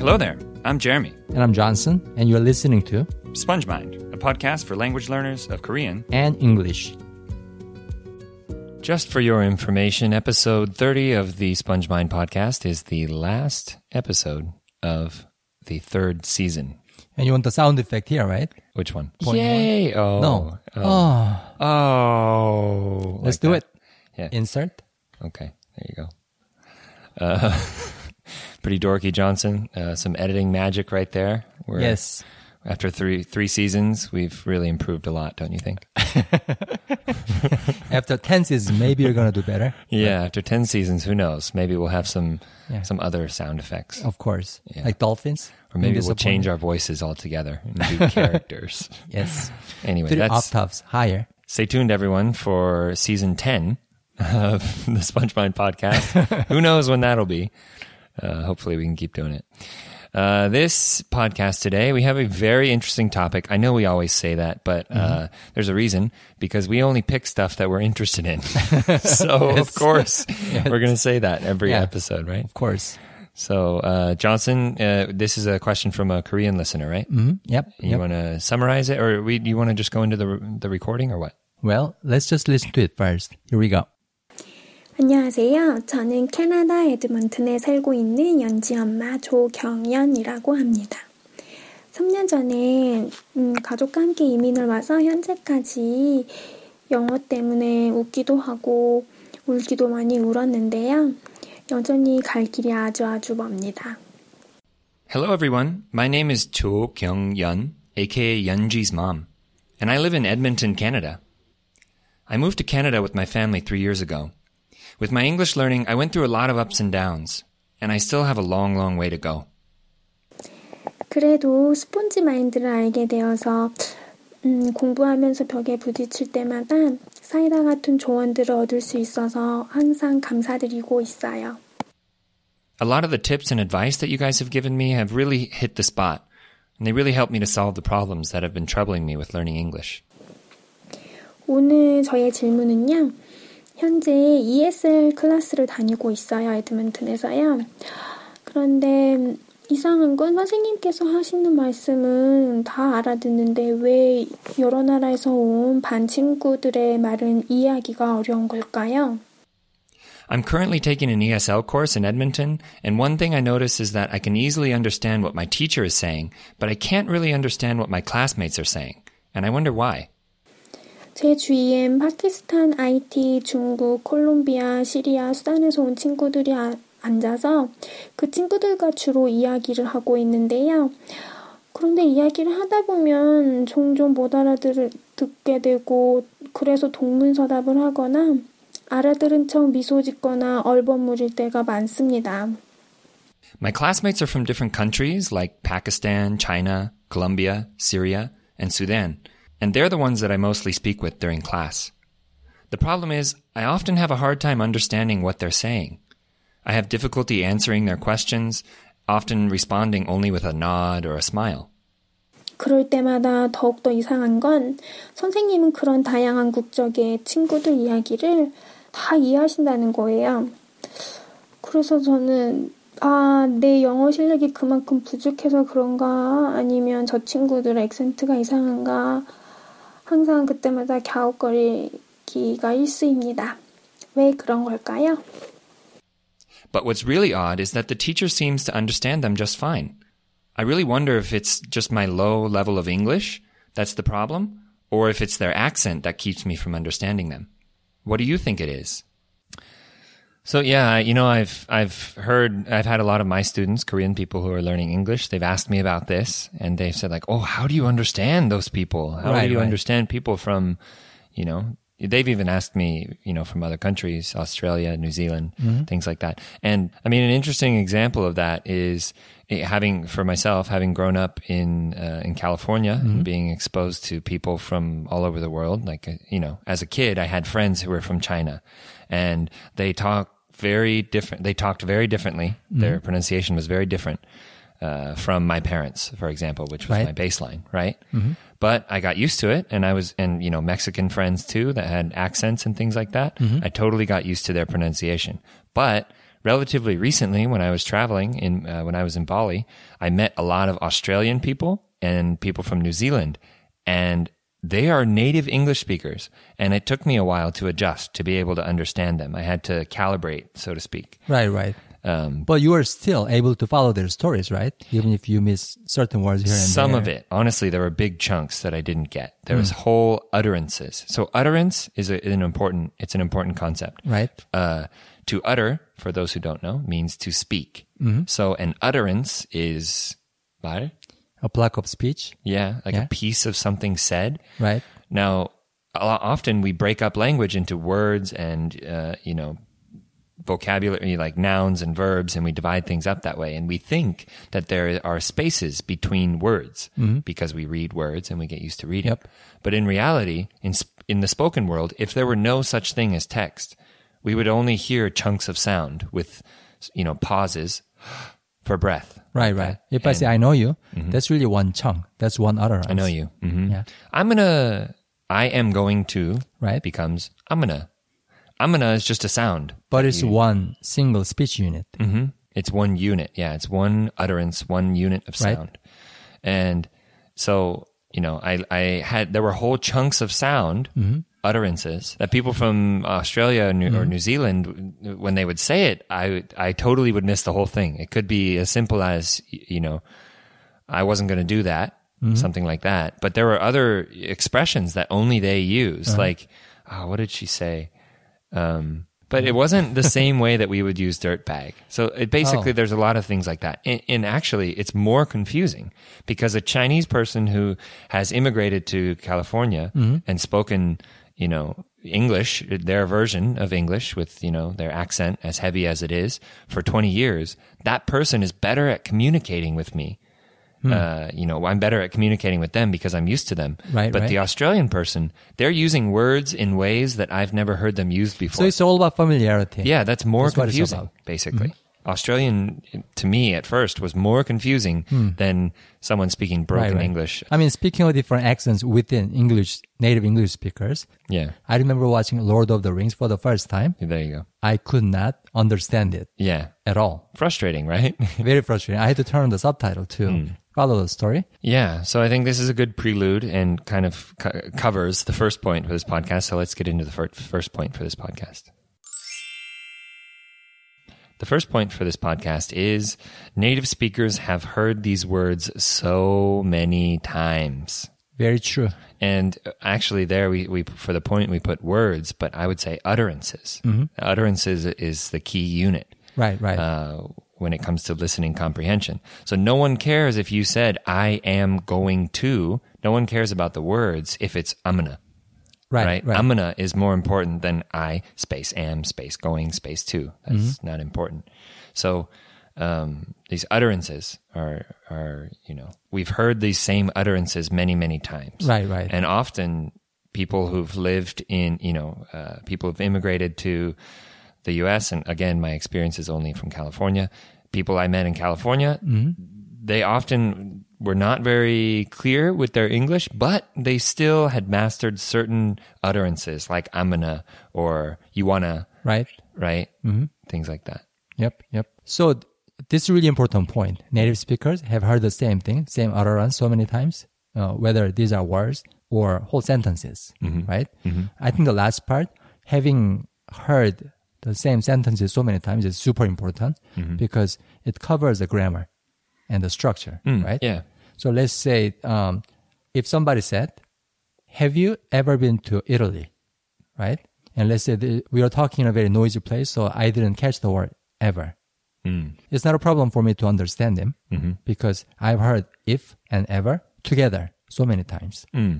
Hello there. I'm Jeremy. And I'm Johnson, and you're listening to Sponge Mind, a podcast for language learners of Korean. and English. Just for your information, episode 30 of the Sponge Mind podcast is the last episode of the third season. And you want the sound effect here, right? Which one? Point Yay! Oh. No. Oh. Oh, Oh. let's Like do that. it. Yeah. Insert. Okay, there you go. Uh, pretty dorky, Johnson. Uh, some editing magic right there. We're, Yes. After three three seasons, we've really improved a lot, don't you think? After 10 seasons, maybe you're going to do better. Yeah. After ten seasons, who knows? Maybe we'll have some Yeah. some other sound effects, Of course. Yeah. Like dolphins. or maybe we'll change our voices altogether and do characters. Yes. Anyway, Three that's octaves higher. stay tuned, everyone, for season ten of the SpongeMind podcast. who knows when that'll be? Uh, hopefully, we can keep doing it. Uh, this podcast today, we have a very interesting topic. I know we always say that, but uh, there's a reason because we only pick stuff that we're interested in. so, of course, we're going to say that every Yeah. episode, right? Of course. So, uh, Johnson, uh, this is a question from a Korean listener, right? hmm Yep. You yep. want to summarize it, or we, you want to just go into the the recording, or what? Well, let's just listen to it first. Here we go. 안녕하세요. 저는 캐나다 에드먼튼에 살고 있는 연지 엄마 조경연이라고 합니다. 3년 전에 음, 가족과 함께 이민을 와서 현재까지 영어 때문에 웃기도 하고 울기도 많이 울었는데요. 여전히 갈 길이 아주 아주 멉니다. Hello, everyone. My name is Cho Kyung Yun, aka Yunji's mom, and I live in Edmonton, Canada. I moved to Canada with my family three years ago. With my English learning, I went through a lot of ups and downs, and I still have a long, long way to go. 그래도 스폰지 마인드를 알게 되어서 음, 공부하면서 벽에 부딪힐 때마다 사이다 같은 조언들을 얻을 수 있어서 항상 감사드리고 있어요. A lot of the tips and advice that you guys have given me have really hit the spot, and they really helped me to solve the problems that have been troubling me with learning English. 오늘 저의 질문은요. 현재 ESL 클래스를 다니고 있어요. 에드먼튼에서요. 그런데 이상한 건 선생님께서 하시는 말씀은 다 알아듣는데 왜 여러 나라에서 온 반 친구들의 말은 이해하기가 어려운 걸까요? I'm currently taking an ESL course in Edmonton, and one thing I notice is that I can easily understand what my teacher is saying, but I can't really understand what my classmates are saying. And I wonder why. 제 주위엔 파키스탄, IT, 중국, 콜롬비아, 시리아, 수단에서 온 친구들이 아- 앉아서 그 친구들과 주로 이야기를 하고 있는데요. 그런데 이야기를 하다 보면 종종 못 알아듣게 되고 그래서 동문서답을 하거나 알아들은 척 미소 짓거나 얼버무릴 때가 많습니다. My classmates are from different countries like Pakistan, China, Colombia, Syria, and Sudan, and they're the ones that I mostly speak with during class. The problem is, I often have a hard time understanding what they're saying. I have difficulty answering their questions, often responding only with a nod or a smile. 그럴 때마다 더욱더 이상한 건 선생님은 그런 다양한 국적의 친구들 이야기를 다 이해하신다는 거예요. 그래서 저는 아, 내 영어 실력이 그만큼 부족해서 그런가 아니면 저 친구들의 액센트가 이상한가 항상 그때마다 갸웃거리기가 일쑤입니다. 왜 그런 걸까요? But what's really odd is that the teacher seems to understand them just fine. I really wonder if it's just my low level of English that's the problem, or if it's their accent that keeps me from understanding them. What do you think it is? So yeah, you know, I've I've heard I've had a lot of my students, Korean people who are learning English. They've asked me about this, and they've said like, "Oh, how do you understand those people? How Right, do you right. understand people from, you know?" They've even asked me, you know, from other countries, Australia, New Zealand, things like that. And I mean, an interesting example of that is eh, having, for myself, having grown up in uh, in California, and being exposed to people from all over the world. Like, uh, you know, as a kid, I had friends who were from China, and they talk very different. They talked very differently. Their pronunciation was very different uh, from my parents, for example, which was Right. my baseline, right? But I got used to it, and I was, and you know, Mexican friends too that had accents and things like that. I totally got used to their pronunciation. But relatively recently, when I was traveling in uh, when I was in Bali, I met a lot of Australian people and people from New Zealand, and they are native English speakers, and it took me a while to adjust to be able to understand them. I had to calibrate, so to speak. Right, right. Um, But you are still able to follow their stories, right? Even if you miss certain words here and Some there. of it, honestly, there were big chunks that I didn't get. There was whole utterances. So utterance is a, an important. It's an important concept. Right. Uh, to utter, for those who don't know, means to speak. So an utterance is, 말? A block of speech, Yeah, like Yeah. a piece of something said. right? Now, often we break up language into words and, uh, you know, vocabulary like nouns and verbs, and we divide things up that way. And we think that there are spaces between words because we read words and we get used to reading. Yep. But in reality, in, sp- in the spoken world, if there were no such thing as text, we would only hear chunks of sound with, you know, pauses for breath. Right, right. If I say I know you, that's really one chunk. That's one utterance. Mm-hmm. I know you. hmm Yeah. I'm gonna. I am going to. Right. Becomes I'm gonna. I'm gonna is just a sound. But it's one single speech unit. hmm It's one unit. Yeah, it's one utterance, one unit of Right. sound. And so you know, I I had there were whole chunks of sound. Mm-hmm. Utterances that people from Australia or New, or New Zealand, when they would say it, I I totally would miss the whole thing. It could be as simple as you know, I wasn't going to do that, something like that. But there were other expressions that only they use, like, oh, what did she say? Um, but it wasn't the same way that we would use dirt bag. So it basically, Oh. there's a lot of things like that. And, and actually, it's more confusing because a Chinese person who has immigrated to California and spoken, you know, English, their version of English with, you know, their accent as heavy as it is for 20 years, that person is better at communicating with me. Uh, you know, I'm better at communicating with them because I'm used to them. Right, but right. the Australian person, they're using words in ways that I've never heard them used before. So it's all about familiarity. yeah, that's more That's confusing, basically. Mm-hmm. Australian, to me, at first, was more confusing than someone speaking broken Hmm. Right, right. English. I mean, speaking of different accents within English, native English speakers, Yeah, I remember watching Lord of the Rings for the first time. there you go. I could not understand it Yeah, at all. frustrating, right? Very frustrating. I had to turn on the subtitle to Hmm. follow the story. yeah, so I think this is a good prelude and kind of co- covers the first point for this podcast. So let's get into the fir- first point for this podcast. The first point for this podcast is native speakers have heard these words so many times. Very true. And actually, there we, we for the point we put words, but I would say utterances. Utterances is the key unit Right, right. uh, when it comes to listening comprehension. So no one cares if you said "I am going to." No one cares about the words if it's "amna." Right, right? right. Amna is more important than I space am space going space to. That's Mm-hmm. not important. So um, these utterances are are you know we've heard these same utterances many many times. Right, right. And often people who've lived in you know uh, people who've immigrated to the U.S. and again my experience is only from California. People I met in California, Mm-hmm. they often were not very clear with their English, but they still had mastered certain utterances like amana or you wanna, right. right? Mm-hmm. Things like that. Yep, yep. So th- this is a really important point. Native speakers have heard the same thing, same utterance so many times, uh, whether these are words or whole sentences, right? I think the last part, having heard the same sentences so many times is super important because it covers the grammar and the structure, right? Yeah. So let's say um, if somebody said, "Have you ever been to Italy?" Right? And let's say the, we are talking in a very noisy place, so I didn't catch the word ever. Hmm. It's not a problem for me to understand them mm-hmm. because I've heard if and ever together so many times. Hmm.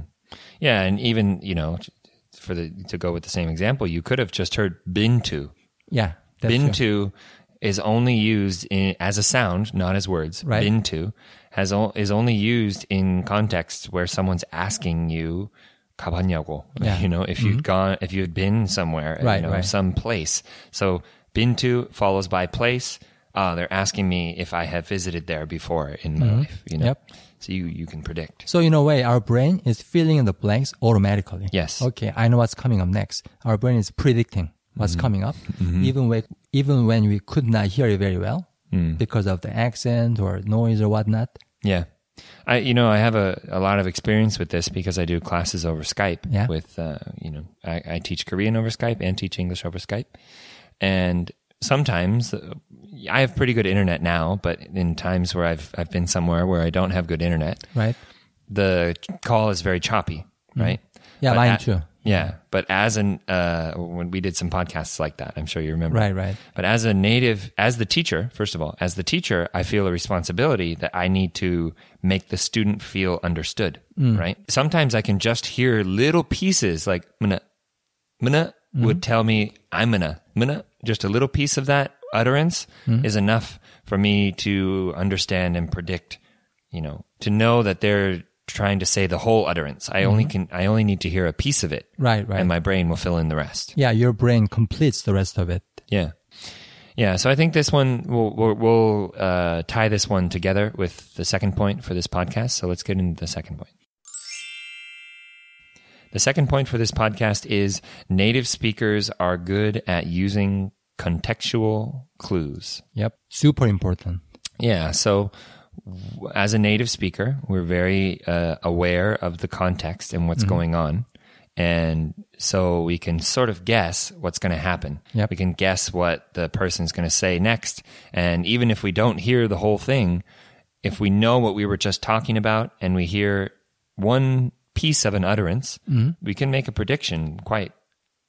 Yeah. And even, you know, for the, to go with the same example, you could have just heard been to. Yeah, that's been true. to is only used in, as a sound, not as words. Right. Been to has o- is only used in contexts where someone's asking you 가봤냐고. Yeah. You know, if you'd gone, if you had been somewhere, Right, you know, right. some place. So been to follows by place. Uh, they're asking me if I have visited there before in my life. You know, Yep. so you you can predict. So in a way, our brain is filling in the blanks automatically. Yes. Okay, I know what's coming up next. Our brain is predicting what's coming up, even when even when we could not hear it very well Mm. because of the accent or noise or whatnot. Yeah. I, you know, I have a, a lot of experience with this because I do classes over Skype Yeah. with, uh, you know, I, I teach Korean over Skype and teach English over Skype. And sometimes uh, I have pretty good internet now, but in times where I've, I've been somewhere where I don't have good internet, Right? the call is very choppy, right? Mm-hmm. Yeah, But mine a- too. Yeah. But as an, uh, when we did some podcasts like that, I'm sure you remember. Right, right. But as a native, as the teacher, first of all, as the teacher, I feel a responsibility that I need to make the student feel understood, mm. right? Sometimes I can just hear little pieces like muna, muna mm-hmm. would tell me I'm gonna, muna, just a little piece of that utterance mm-hmm. is enough for me to understand and predict, you know, to know that they're trying to say the whole utterance. I only can, I only need to hear a piece of it. Right, right. And my brain will fill in the rest. Yeah, your brain completes the rest of it. Yeah. Yeah. So I think this one, we'll, we'll, we'll uh, tie this one together with the second point for this podcast. So let's get into the second point. The second point for this podcast is native speakers are good at using contextual clues. Yep. Super important. Yeah. So, as a native speaker, we're very uh, aware of the context and what's mm-hmm. going on. And so we can sort of guess what's going to happen. Yep. We can guess what the person's going to say next. And even if we don't hear the whole thing, if we know what we were just talking about and we hear one piece of an utterance, mm-hmm. we can make a prediction quite,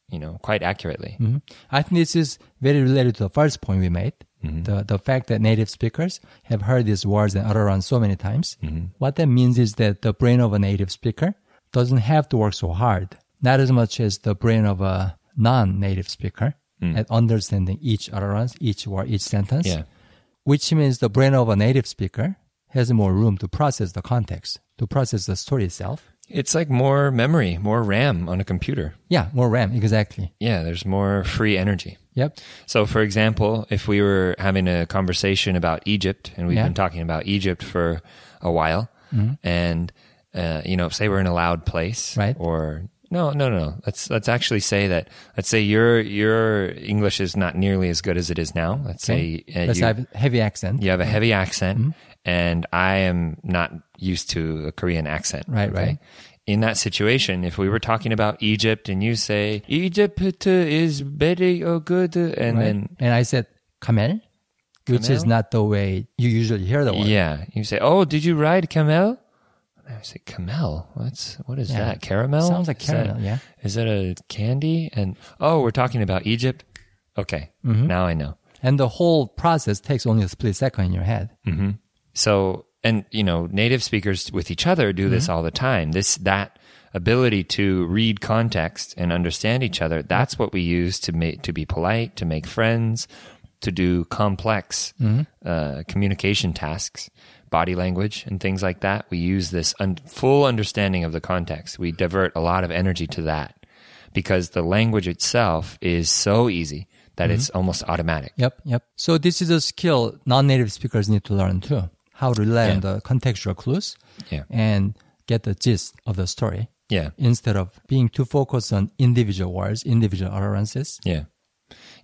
you know, quite accurately. Mm-hmm. I think this is very related to the first point we made. Mm-hmm. The, the fact that native speakers have heard these words and utterance so many times. Mm-hmm. What that means is that the brain of a native speaker doesn't have to work so hard, not as much as the brain of a non-native speaker mm. at understanding each utterance, each word, each sentence. Yeah. Which means the brain of a native speaker has more room to process the context, to process the story itself. It's like more memory, more RAM on a computer. Yeah, more RAM, exactly. Yeah, there's more free energy. Yep. So, for example, if we were having a conversation about Egypt, and we've Yeah. been talking about Egypt for a while, and uh, you know, say we're in a loud place, Right. Or no, no, no, no. Let's let's actually say that. Let's say your your English is not nearly as good as it is now. Let's say uh, Let's you, have a heavy accent. you have a heavy accent, Mm-hmm. and I am not used to a Korean accent. Right, right. In that situation, if we were talking about Egypt and you say Egypt is very uh, good, and right? then and I said camel, which is not the way you usually hear the word. yeah, you say, "Oh, did you ride camel?" I say, "Camel? What's what is Yeah. that? Caramel? Sounds like Is that- caramel, yeah. Is that a candy?" And oh, we're talking about Egypt. Okay, Mm-hmm. now I know. And the whole process takes only a split second in your head. So, and you know, native speakers with each other do this mm-hmm. all the time. This, that ability to read context and understand each other, that's what we use to make, to be polite, to make friends, to do complex, mm-hmm. uh, communication tasks, body language and things like that. We use this un- full understanding of the context. We divert a lot of energy to that because the language itself is so easy that mm-hmm. it's almost automatic. Yep, yep. So this is a skill non-native speakers need to learn too. How to rely on Yeah. the contextual clues Yeah. and get the gist of the story Yeah. instead of being too focused on individual words, individual utterances. Yeah.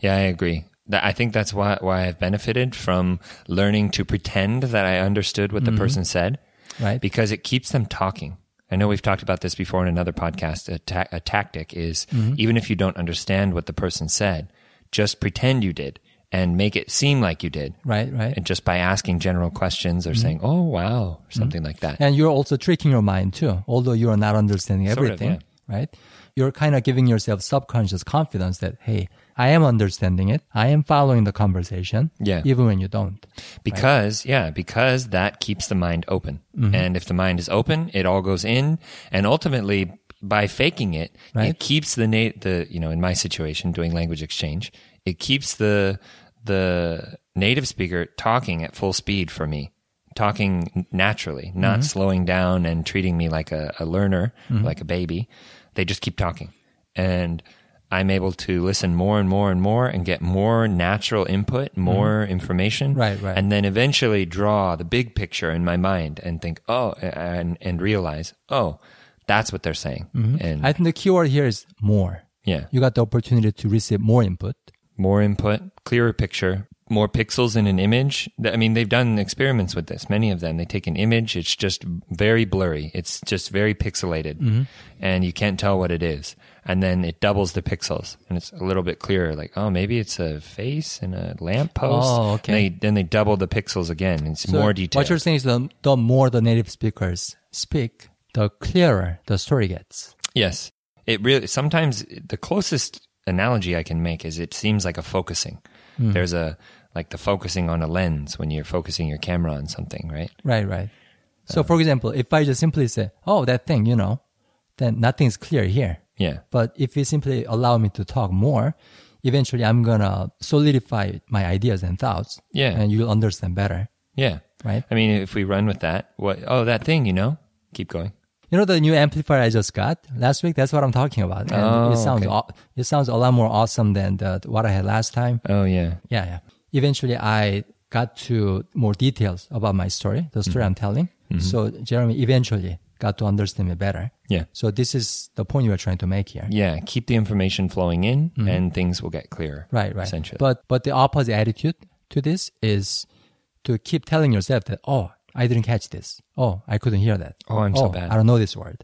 Yeah, I agree. That I think that's why why I've benefited from learning to pretend that I understood what the mm-hmm. person said Right. because it keeps them talking. I know we've talked about this before in another podcast. A, ta- a tactic is mm-hmm. even if you don't understand what the person said, just pretend you did and make it seem like you did. Right, right. And just by asking general questions or mm-hmm. saying, "Oh, wow," or mm-hmm. something like that. And you're also tricking your mind too, although you are not understanding Sort of, everything, right? You're kind of giving yourself subconscious confidence that, hey, I am understanding it. I am following the conversation. Yeah. Even when you don't. Because, yeah, because that keeps the mind open. Mm-hmm. And if the mind is open, it all goes in. And ultimately, by faking it, Right. it keeps the, na- the, you know, in my situation, doing language exchange, it keeps the, the native speaker talking at full speed for me, talking naturally, not mm-hmm. slowing down and treating me like a, a learner, mm-hmm. like a baby. They just keep talking. And I'm able to listen more and more and more and get more natural input, mm-hmm. more information. Right, right. And then eventually draw the big picture in my mind and think, oh, and, and realize, oh, that's what they're saying. And I think the keyword here is more. Yeah. you got the opportunity to receive more input. More input, clearer picture, more pixels in an image. I mean, they've done experiments with this. Many of them, they take an image, it's just very blurry. It's just very pixelated mm-hmm. and you can't tell what it is. And then it doubles the pixels and it's a little bit clearer. Like, oh, maybe it's a face and a lamppost. Oh, okay. And they, then they double the pixels again. It's So more detailed. What you're saying is the, the more the native speakers speak, the clearer the story gets. Yes. It really sometimes the closest analogy I can make is it seems like a focusing. Hmm. There's a like the focusing on a lens when you're focusing your camera on something, right? Right, right. So, uh, for example, if I just simply say, "Oh, that thing," you know, then nothing's clear here. Yeah. But if you simply allow me to talk more, eventually I'm gonna solidify my ideas and thoughts. Yeah. And you'll understand better, Yeah. right? I mean, if we run with that, what oh, that thing, you know? Keep going. You know the new amplifier I just got last week. That's what I'm talking about. And Oh, it sounds okay. aw- it sounds a lot more awesome than the, what I had last time. Oh, yeah. Yeah, yeah. Eventually, I got to more details about my story, the story mm-hmm. I'm telling. Mm-hmm. So Jeremy eventually got to understand me better. Yeah. So this is the point you are trying to make here. Yeah, keep the information flowing in mm-hmm. and things will get clearer. Right, right. Essentially. But but the opposite attitude to this is to keep telling yourself that oh I didn't catch this. Oh I couldn't hear that. Oh, I'm so bad. I don't know this word.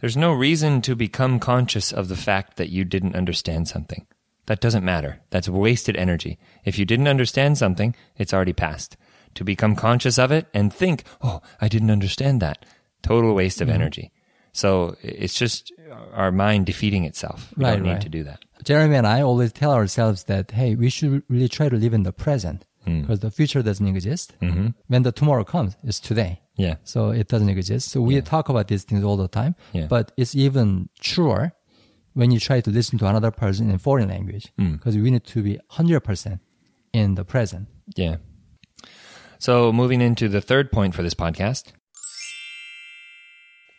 There's no reason to become conscious of the fact that you didn't understand something. That doesn't matter. That's wasted energy. If you didn't understand something, it's already passed. To become conscious of it and think, oh, I didn't understand that. Total waste Mm-hmm. of energy. So it's just our mind defeating itself. We Right, don't need right. to do that. Jeremy and I always tell ourselves that hey we should really try to live in the present Hmm. because the future doesn't exist. Mm-hmm. When the tomorrow comes, it's today. Yeah. So it doesn't exist. So we talk about these things all the time. Yeah. But it's even truer when you try to listen to another person in a foreign language because we need to be 100% in the present. Yeah. So moving into the third point for this podcast.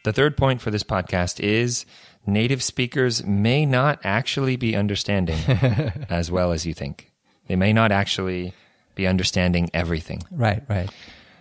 The third point for this podcast is native speakers may not actually be understanding as well as you think. They may not actually be understanding everything. Right, right.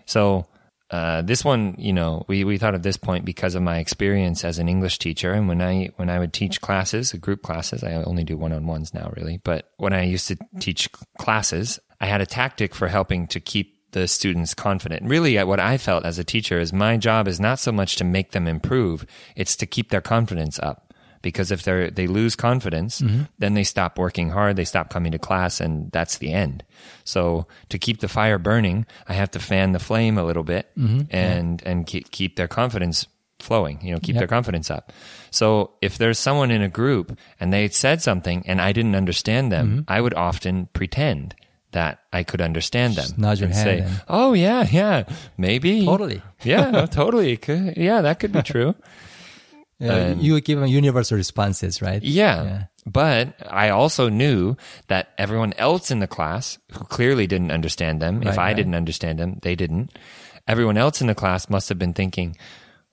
So uh, this one, you know, we, we thought of this point because of my experience as an English teacher, and when I when I would teach classes, group classes, I only do one on ones now, really. But when I used to teach classes, I had a tactic for helping to keep the students confident. Really, uh, what I felt as a teacher is my job is not so much to make them improve; it's to keep their confidence up. Because if they they lose confidence, mm-hmm. then they stop working hard, they stop coming to class, and that's the end. So to keep the fire burning, I have to fan the flame a little bit mm-hmm. and and keep keep their confidence flowing. You know, keep their confidence up. So if there's someone in a group and they said something and I didn't understand them, mm-hmm. I would often pretend that I could understand them. nod your and head say, and- "Oh yeah, yeah, maybe, Totally. yeah, no, totally, could, yeah, that could be true." Yeah, And- you give them universal responses, right? Yeah. Yeah. But I also knew that everyone else in the class who clearly didn't understand them, if I right. didn't understand them, they didn't. Everyone else in the class must have been thinking,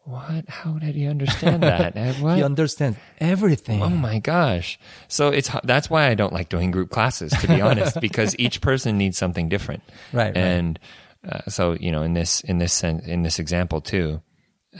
what? How did he understand that? He understands everything. Oh my gosh. So it's that's why I don't like doing group classes to be honest because each person needs something different. Right, right. And uh, so you know in this in this sen- in this example too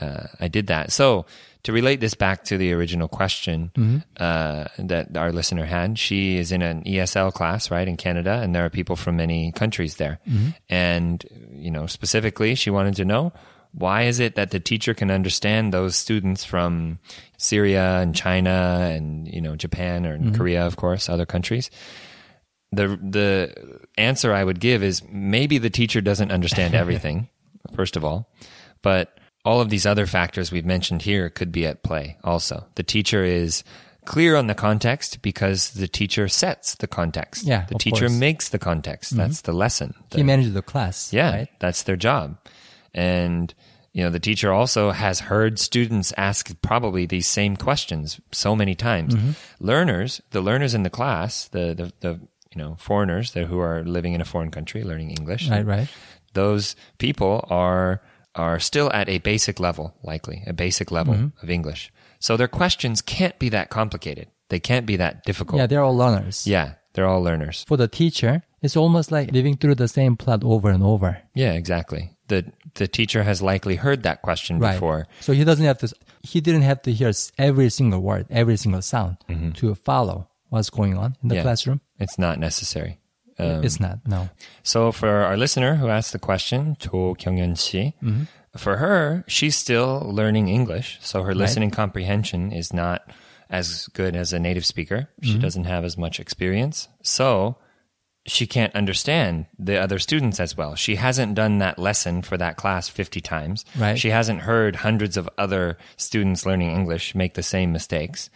uh, I did that. So to relate this back to the original question Mm-hmm. uh, that our listener had, she is in an ESL class, right, in Canada, and there are people from many countries there. Mm-hmm. And you know, specifically, she wanted to know why is it that the teacher can understand those students from Syria and China and you know Japan or Mm-hmm. Korea, of course, other countries the the answer I would give is maybe the teacher doesn't understand everything, first of all, but all of these other factors we've mentioned here could be at play also. The teacher is clear on the context because the teacher sets the context. Yeah, the teacher course. Mm-hmm. makes the context. That's the lesson. he The- manages the class. yeah, Right? that's their job. And you know, the teacher also has heard students ask probably these same questions so many times. Mm-hmm. Learners, the learners in the class, the, the the you know foreigners that who are living in a foreign country learning English, Right, right. those people are are still at a basic level, likely a basic level Mm-hmm. of English. So their questions can't be that complicated. They can't be that difficult. Yeah, they're all learners. yeah, they're all learners. For the teacher, it's almost like living through the same plot over and over. Yeah, exactly. The the teacher has likely heard that question Right. before. So he doesn't have to. he didn't have to hear every single word, every single sound to follow what's going on in the Yeah. classroom. It's not necessary. Um, it's not. No. So for our listener who asked the question, Jo Kyungyeon si, for her, she's still learning English, so her listening comprehension is not as good as a native speaker. She doesn't have as much experience, so she can't understand the other students as well. She hasn't done that lesson for that class 50 times. Right. She hasn't heard hundreds of other students learning English make the same mistakes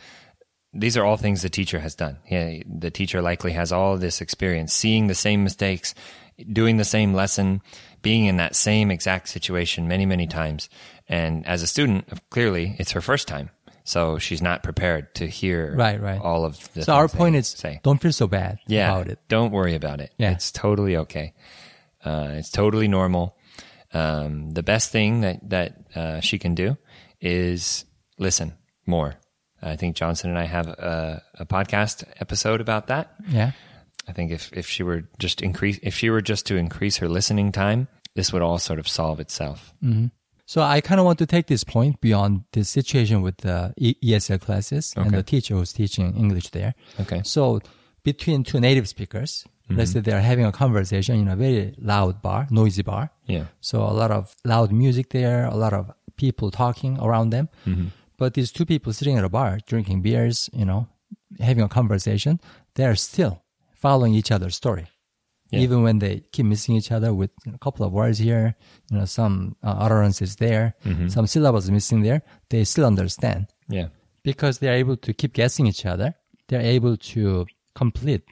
these are all things the teacher has done. Yeah, the teacher likely has all this experience, seeing the same mistakes, doing the same lesson, being in that same exact situation many, many times. And as a student, clearly it's her first time. So she's not prepared to hear Right, right. all of the So our point is say. don't feel so bad Yeah, about it. don't worry about it. Yeah. It's totally okay. Uh, it's totally normal. Um, the best thing that, that uh, she can do is listen more. I think Johnson and I have a, a podcast episode about that. Yeah. I think if, if she were just increase if she were just to increase her listening time, this would all sort of solve itself. Mm-hmm. So I kind of want to take this point beyond the situation with the ESL classes and the teacher who's teaching English there. Okay. So between two native speakers, mm-hmm. let's say they're having a conversation in a very loud bar, noisy bar. Yeah. So a lot of loud music there, a lot of people talking around them. Mm-hmm. But these two people sitting at a bar, drinking beers, you know, having a conversation, they're still following each other's story. Yeah. Even when they keep missing each other with a couple of words here, you know, some uh, utterances there, some syllables missing there, they still understand Yeah. because they're able to keep guessing each other. They're able to complete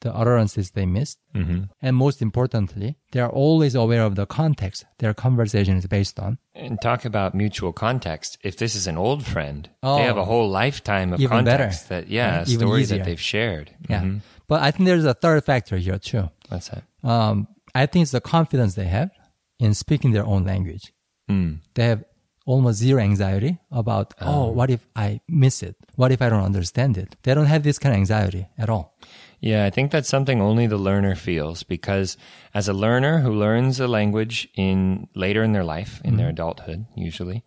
the utterances they missed. Mm-hmm. And most importantly, they're always aware of the context their conversation is based on. And talk about mutual context. If this is an old friend, Oh. they have a whole lifetime of Even better. context that yeah, Even story easier. that they've shared. Yeah. Mhm. But I think there's a third factor here too. What's that? Um, I think it's the confidence they have in speaking their own language. Mm. They have almost zero anxiety about, oh, what if I miss it? What if I don't understand it? They don't have this kind of anxiety at all. Yeah, I think that's something only the learner feels because as a learner who learns a language in later in their life, in their mm-hmm. adulthood usually,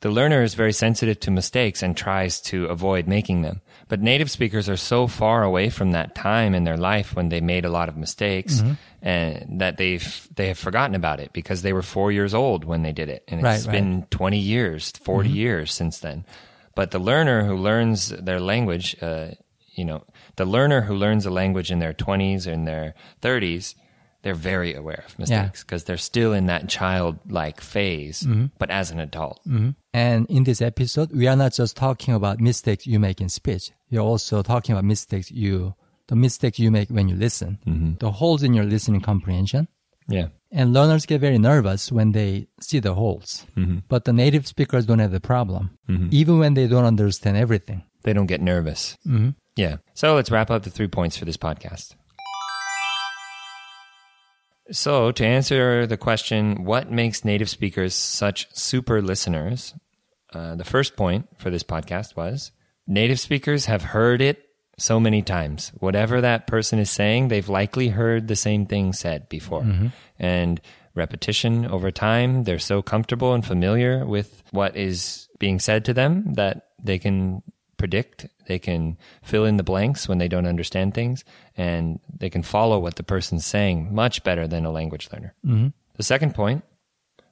the learner is very sensitive to mistakes and tries to avoid making them. But native speakers are so far away from that time in their life when they made a lot of mistakes mm-hmm. and that they've they have forgotten about it because they were 4 years old when they did it and it's right. been 20 years, 40 mm-hmm. years since then. But the learner who learns their language uh, you know, the learner who learns a language in their 20s or in their 30s, they're very aware of mistakes because they're still in that childlike phase, mm-hmm. but as an adult. Mm-hmm. And in this episode, we are not just talking about mistakes you make in speech. You're also talking about mistakes you, the mistakes you make when you listen, mm-hmm. the holes in your listening comprehension. Yeah. And learners get very nervous when they see the holes. But the native speakers don't have the problem, even when they don't understand everything. They don't get nervous. Mm-hmm. Yeah. So let's wrap up the three points for this podcast. So, to answer the question, what makes native speakers such super listeners? Uh, the first point for this podcast was native speakers have heard it so many times. Whatever that person is saying, they've likely heard the same thing said before. And repetition over time, they're so comfortable and familiar with what is being said to them that they can predict, they can fill in the blanks when they don't understand things, and they can follow what the person's saying much better than a language learner. Mm-hmm. The second point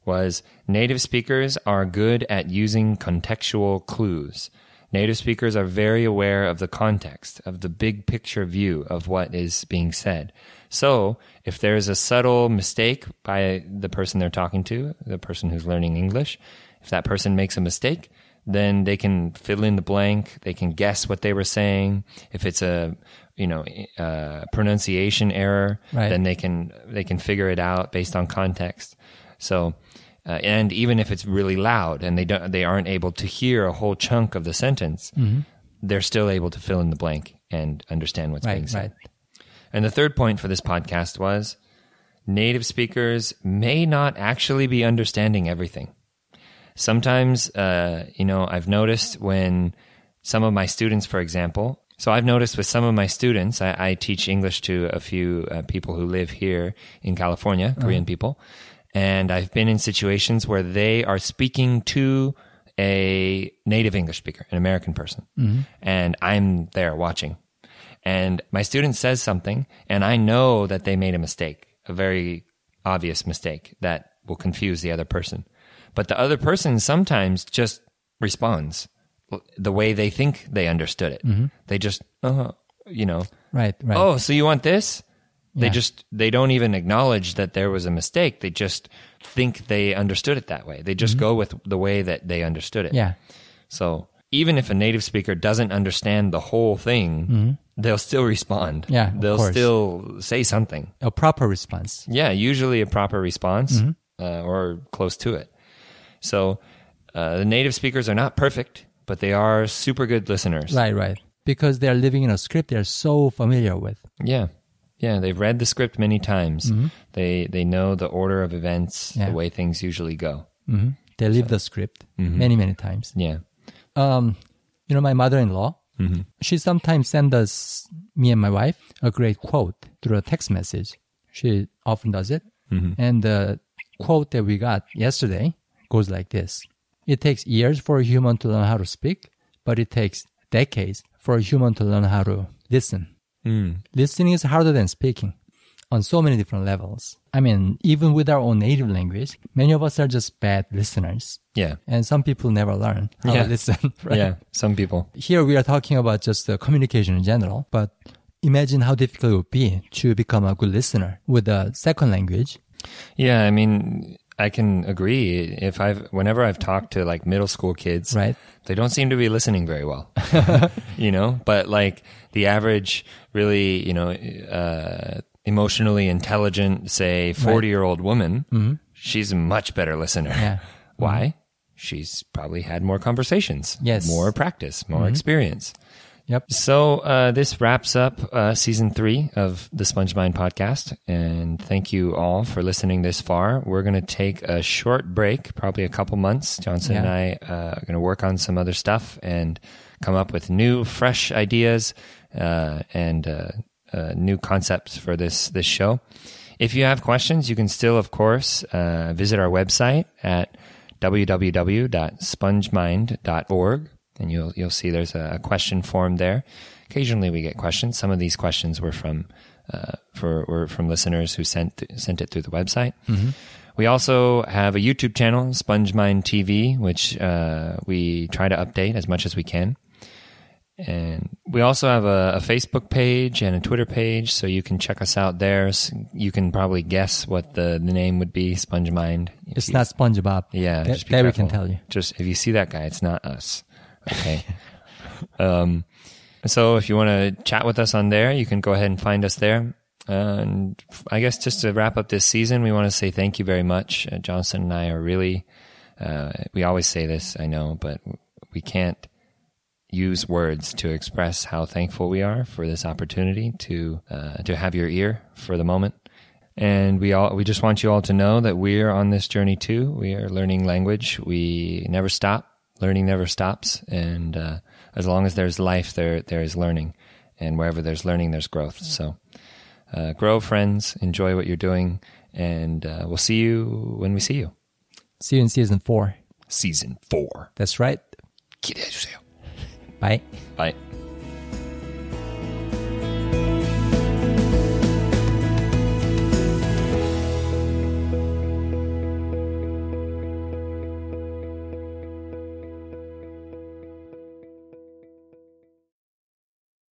was native speakers are good at using contextual clues. Native speakers are very aware of the context, of the big picture view of what is being said. So, if there's a subtle mistake by the person they're talking to, the person who's learning English, if that person makes a mistake, then they can fill in the blank. They can guess what they were saying. If it's a, you know, uh, pronunciation error, Right. then they can they can figure it out based on context. So, uh, and even if it's really loud and they don't they aren't able to hear a whole chunk of the sentence, they're still able to fill in the blank and understand what's being said. right. And the third point for this podcast was native speakers may not actually be understanding everything. Sometimes, uh, you know, I've noticed when some of my students, for example, so I've noticed with some of my students, I, I teach English to a few uh, people who live here in California, Korean people, and I've been in situations where they are speaking to a native English speaker, an American person, and I'm there watching, and my student says something, and I know that they made a mistake, a very obvious mistake that will confuse the other person. But the other person sometimes just responds the way they think they understood it. They just, uh, you know, Right, right. oh, so you want this? They Yeah. just they don't even acknowledge that there was a mistake. They just think they understood it that way. They just go with the way that they understood it. Mm-hmm. yeah. So even if a native speaker doesn't understand the whole thing, they'll still respond. Mm-hmm. Yeah, they'll still say something. A proper response. Yeah, usually a proper response Mm-hmm. uh, or close to it. So uh, the native speakers are not perfect, but they are super good listeners. Right, right. Because they're living in a script they're so familiar with. Yeah. Yeah, they've read the script many times. They they know the order of events, Mm-hmm. Yeah. the way things usually go. hmm They live the script many, many times. Yeah. Um, you know, my mother-in-law, she sometimes sends us, me and my wife, a great quote through a text message. She often does it. And the quote that we got yesterday goes like this. It takes years for a human to learn how to speak, but it takes decades for a human to learn how to listen. Hmm. Listening is harder than speaking on so many different levels. I mean, even with our own native language, many of us are just bad listeners. Yeah. And some people never learn how Yeah. to listen. Right? Yeah. Some people. Here we are talking about just the communication in general, but imagine how difficult it would be to become a good listener with a second language. Yeah, I mean, I can agree. If I've, whenever I've talked to like middle school kids, Right. they don't seem to be listening very well, you know, but like the average really, you know, uh, emotionally intelligent, say 40 year old woman, she's a much better listener. Mm-hmm. Why? She's probably had more conversations, Yes. more practice, more experience. Yep. So uh, this wraps up uh, season three of the Sponge Mind podcast, and thank you all for listening this far. We're going to take a short break, probably a couple months. Johnson and I uh, are going to work on some other stuff and come up with new, fresh ideas uh, and uh, uh, new concepts for this this show. If you have questions, you can still, of course, uh, visit our website at www.spongemind.org and you'll you'll see there's a, question form there. Occasionally we get questions. Some of these questions were from uh, for were from listeners who sent sent it through the website. We also have a YouTube channel, SpongeMind TV, which uh, we try to update as much as we can. And we also have a, a Facebook page and a Twitter page, so you can check us out there. You can probably guess what the, the name would be, SpongeMind. It's you- not SpongeBob. yeah, That, just be that we can tell you. Just if you see that guy, it's not us. Okay. um, so if you want to chat with us on there, you can go ahead and find us there. And I guess just to wrap up this season, we want to say thank you very much. Uh, Johnson and I are really, uh, we always say this, I know, but we can't use words to express how thankful we are for this opportunity to uh, to have your ear for the moment. And we all we just want you all to know that we're on this journey too. We are learning language. We never stop learning never stops, and uh, as long as there's life, there there is learning, and wherever there's learning, there's growth. So, uh, grow, friends. Enjoy what you're doing, and uh, we'll see you when we see you. See you in season four. Season four. That's right. Bye. Bye.